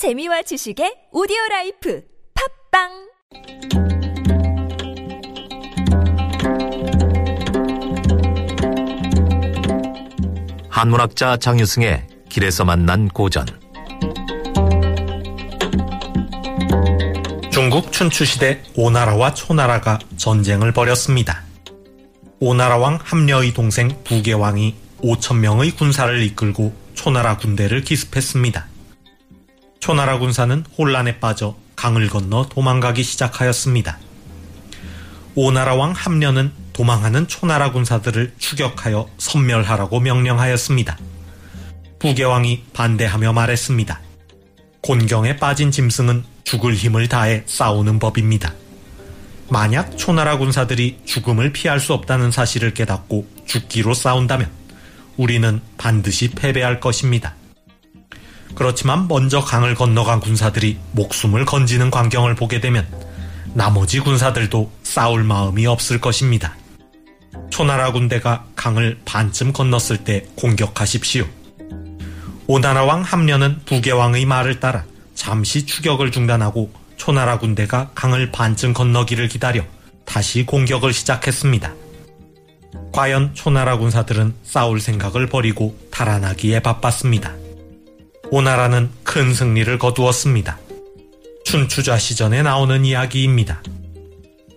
재미와 지식의 오디오 라이프 팟빵 한문학자 장유승의 길에서 만난 고전 중국 춘추시대 오나라와 초나라가 전쟁을 벌였습니다. 오나라 왕 합려의 동생 부개왕이 5천명의 군사를 이끌고 초나라 군대를 기습했습니다. 초나라 군사는 혼란에 빠져 강을 건너 도망가기 시작하였습니다. 오나라 왕 함려는 도망하는 초나라 군사들을 추격하여 섬멸하라고 명령하였습니다. 부계왕이 반대하며 말했습니다. 곤경에 빠진 짐승은 죽을 힘을 다해 싸우는 법입니다. 만약 초나라 군사들이 죽음을 피할 수 없다는 사실을 깨닫고 죽기로 싸운다면 우리는 반드시 패배할 것입니다. 그렇지만 먼저 강을 건너간 군사들이 목숨을 건지는 광경을 보게 되면 나머지 군사들도 싸울 마음이 없을 것입니다. 초나라 군대가 강을 반쯤 건넜을 때 공격하십시오. 오나라 왕 함려는 부계왕의 말을 따라 잠시 추격을 중단하고 초나라 군대가 강을 반쯤 건너기를 기다려 다시 공격을 시작했습니다. 과연 초나라 군사들은 싸울 생각을 버리고 달아나기에 바빴습니다. 오나라는 큰 승리를 거두었습니다. 춘추좌씨전에 나오는 이야기입니다.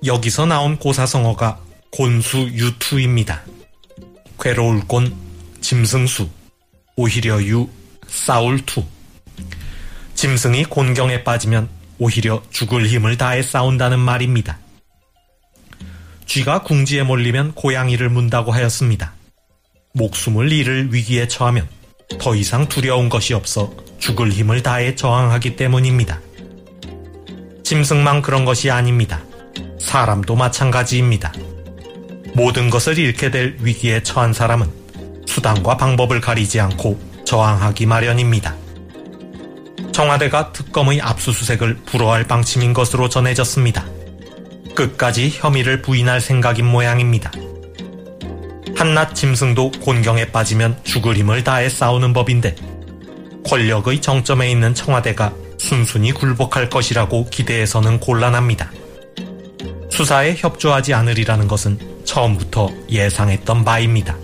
여기서 나온 고사성어가 곤수유투입니다. 괴로울 곤 짐승수, 오히려 유 싸울 투. 짐승이 곤경에 빠지면 오히려 죽을 힘을 다해 싸운다는 말입니다. 쥐가 궁지에 몰리면 고양이를 문다고 하였습니다. 목숨을 잃을 위기에 처하면 더 이상 두려운 것이 없어 죽을 힘을 다해 저항하기 때문입니다. 짐승만 그런 것이 아닙니다. 사람도 마찬가지입니다. 모든 것을 잃게 될 위기에 처한 사람은 수단과 방법을 가리지 않고 저항하기 마련입니다. 청와대가 특검의 압수수색을 불허할 방침인 것으로 전해졌습니다. 끝까지 혐의를 부인할 생각인 모양입니다. 한낱 짐승도 곤경에 빠지면 죽을 힘을 다해 싸우는 법인데 권력의 정점에 있는 청와대가 순순히 굴복할 것이라고 기대해서는 곤란합니다. 수사에 협조하지 않으리라는 것은 처음부터 예상했던 바입니다.